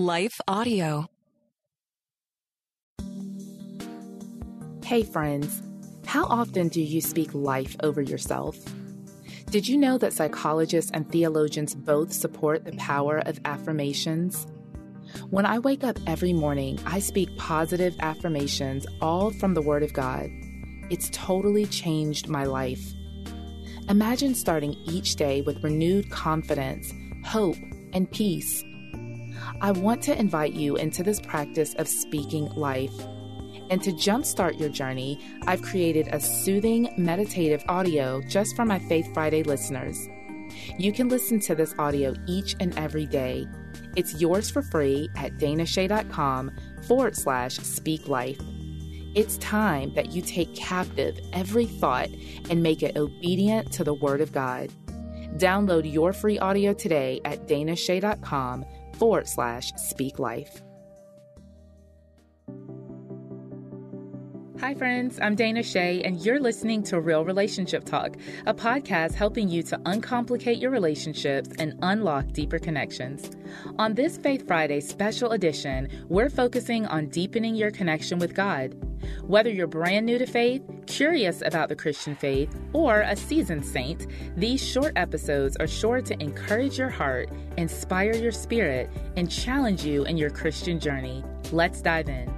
Life Audio. Hey, friends. How often do you speak life over yourself? Did you know that psychologists and theologians both support the power of affirmations? When I wake up every morning, I speak positive affirmations, all from the Word of God. It's totally changed my life. Imagine starting each day with renewed confidence, hope, and peace. I want to invite you into this practice of speaking life. And to jumpstart your journey, I've created a soothing, meditative audio just for my Faith Friday listeners. You can listen to this audio each and every day. It's yours for free at danache.com forward slash speak life. It's time that you take captive every thought and make it obedient to the Word of God. Download your free audio today at danache.com forward slash speak life. Hi, friends. I'm Dana Che, and you're listening to Real Relationship Talk, a podcast helping you to uncomplicate your relationships and unlock deeper connections. On this Faith Friday special edition, we're focusing on deepening your connection with God. Whether you're brand new to faith, curious about the Christian faith, or a seasoned saint, these short episodes are sure to encourage your heart, inspire your spirit, and challenge you in your Christian journey. Let's dive in.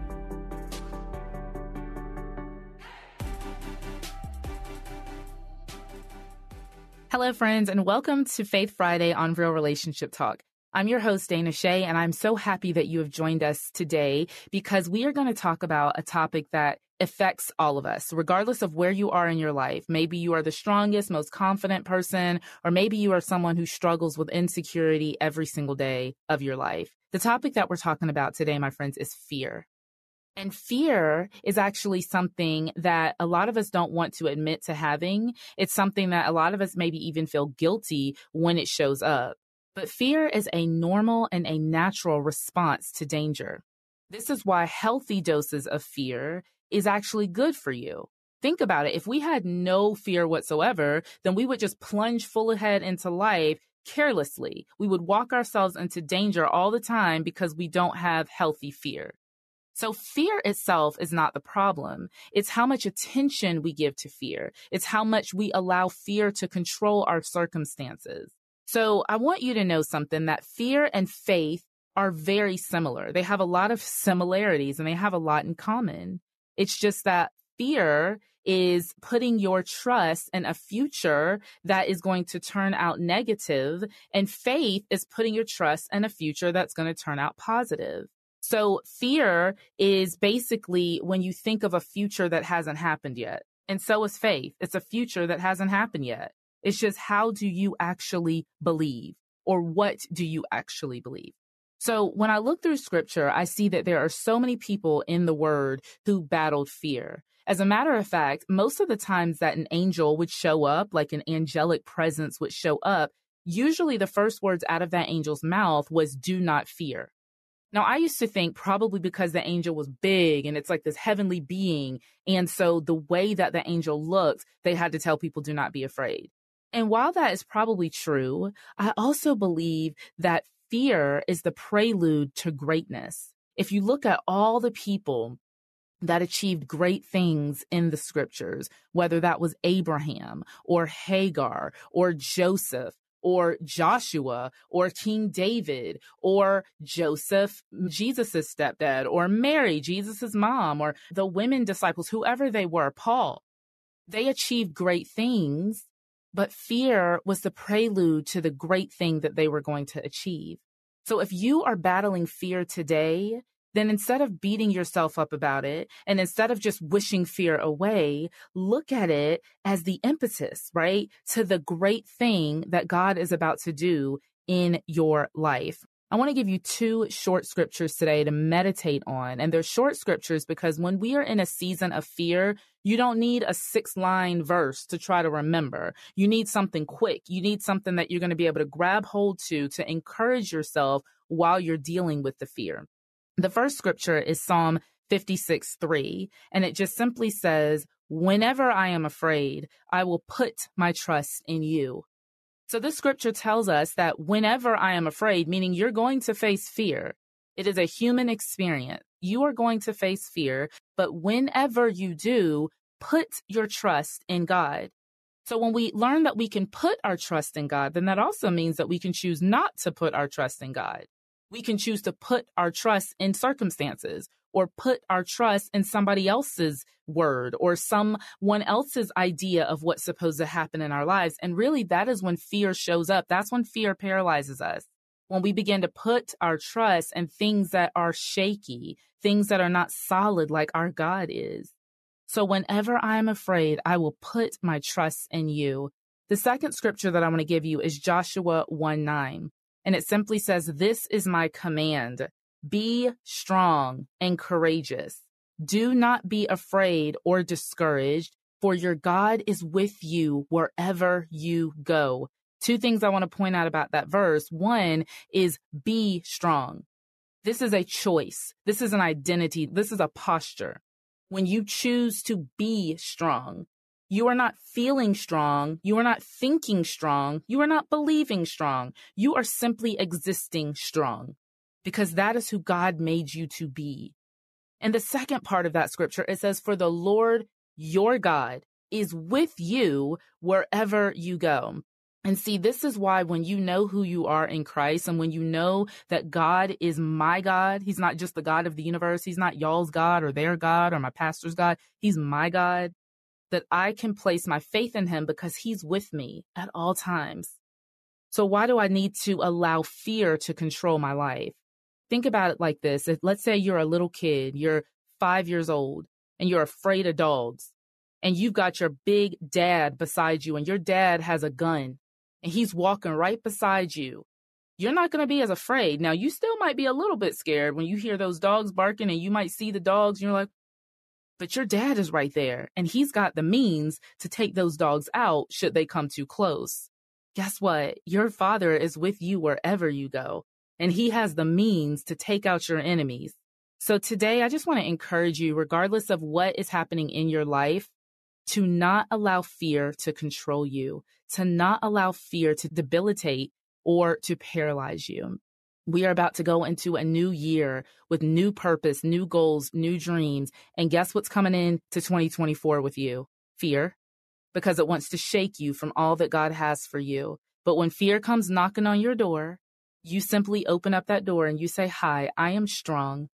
Hello, friends, and welcome to Faith Friday on Real Relationship Talk. I'm your host, Dana Che, and I'm so happy that you have joined us today because we are going to talk about a topic that affects all of us, regardless of where you are in your life. Maybe you are the strongest, most confident person, or maybe you are someone who struggles with insecurity every single day of your life. The topic that we're talking about today, my friends, is fear. And fear is actually something that a lot of us don't want to admit to having. It's something that a lot of us maybe even feel guilty when it shows up. But fear is a normal and a natural response to danger. This is why healthy doses of fear is actually good for you. Think about it. If we had no fear whatsoever, then we would just plunge full ahead into life carelessly. We would walk ourselves into danger all the time because we don't have healthy fear. So fear itself is not the problem. It's how much attention we give to fear. It's how much we allow fear to control our circumstances. So I want you to know something that fear and faith are very similar. They have a lot of similarities and they have a lot in common. It's just that fear is putting your trust in a future that is going to turn out negative, and faith is putting your trust in a future that's going to turn out positive. So fear is basically when you think of a future that hasn't happened yet. And so is faith. It's a future that hasn't happened yet. It's just how do you actually believe or what do you actually believe? So when I look through scripture, I see that there are so many people in the word who battled fear. As a matter of fact, most of the times that an angel would show up, like an angelic presence would show up, usually the first words out of that angel's mouth was, do not fear. Now, I used to think probably because the angel was big and it's like this heavenly being. And so the way that the angel looked, they had to tell people, do not be afraid. And while that is probably true, I also believe that fear is the prelude to greatness. If you look at all the people that achieved great things in the scriptures, whether that was Abraham or Hagar or Joseph or Joshua or King David or Joseph, Jesus's stepdad, or Mary, Jesus's mom, or the women disciples, whoever they were, Paul, they achieved great things but fear was the prelude to the great thing that they were going to achieve. So if you are battling fear today, then instead of beating yourself up about it and instead of just wishing fear away, look at it as the impetus, right? To the great thing that God is about to do in your life. I want to give you two short scriptures today to meditate on. And they're short scriptures because when we are in a season of fear, you don't need a six line verse to try to remember. You need something quick. You need something that you're going to be able to grab hold to to encourage yourself while you're dealing with the fear. The first scripture is Psalm 56 3, and it just simply says, Whenever I am afraid, I will put my trust in you. So this scripture tells us that whenever I am afraid, meaning you're going to face fear, It is a human experience. You are going to face fear, but whenever you do, put your trust in God. So when we learn that we can put our trust in God, then that also means that we can choose not to put our trust in God. We can choose to put our trust in circumstances or put our trust in somebody else's word or someone else's idea of what's supposed to happen in our lives. And really, that is when fear shows up. That's when fear paralyzes us. When we begin to put our trust in things that are shaky, things that are not solid like our God is. So whenever I am afraid, I will put my trust in you. The second scripture that I want to give you is Joshua 1 9. And it simply says, This is my command be strong and courageous. Do not be afraid or discouraged, for your God is with you wherever you go. Two things I want to point out about that verse. One is be strong. This is a choice. This is an identity. This is a posture. When you choose to be strong, you are not feeling strong. You are not thinking strong. You are not believing strong. You are simply existing strong because that is who God made you to be. And the second part of that scripture, it says, For the Lord your God is with you wherever you go. And see, this is why when you know who you are in Christ and when you know that God is my God, He's not just the God of the universe, He's not y'all's God or their God or my pastor's God, He's my God, that I can place my faith in Him because He's with me at all times. So why do I need to allow fear to control my life? Think about it like this. If, let's say you're a little kid, you're five years old, and you're afraid of dogs, and you've got your big dad beside you, and your dad has a gun, and he's walking right beside you. You're not going to be as afraid. Now, you still might be a little bit scared when you hear those dogs barking and you might see the dogs, and you're like, but your dad is right there, and he's got the means to take those dogs out should they come too close. Guess what? Your father is with you wherever you go and he has the means to take out your enemies. So today, I just want to encourage you, regardless of what is happening in your life, to not allow fear to control you, to not allow fear to debilitate or to paralyze you. We are about to go into a new year with new purpose, new goals, new dreams. And guess what's coming in to 2024 with you? Fear, because it wants to shake you from all that God has for you. But when fear comes knocking on your door, you simply open up that door and you say, Hi, I am strong.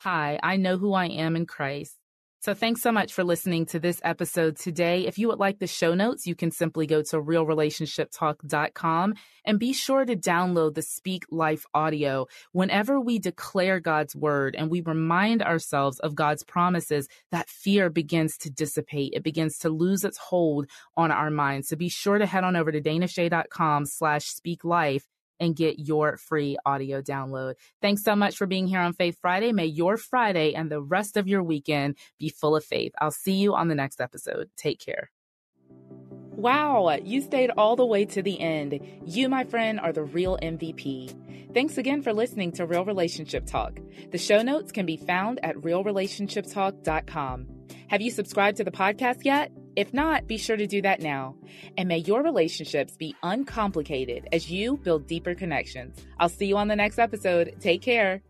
Hi, I know who I am in Christ. So thanks so much for listening to this episode today. If you would like the show notes, you can simply go to realrelationshiptalk.com and be sure to download the Speak Life audio. Whenever we declare God's word and we remind ourselves of God's promises, that fear begins to dissipate. It begins to lose its hold on our minds. So be sure to head on over to danache.com slash speak life and get your free audio download. Thanks so much for being here on Faith Friday. May your Friday and the rest of your weekend be full of faith. I'll see you on the next episode. Take care. Wow, you stayed all the way to the end. You, my friend, are the real MVP. Thanks again for listening to Real Relationship Talk. The show notes can be found at realrelationshiptalk.com. Have you subscribed to the podcast yet? If not, be sure to do that now. And may your relationships be uncomplicated as you build deeper connections. I'll see you on the next episode. Take care.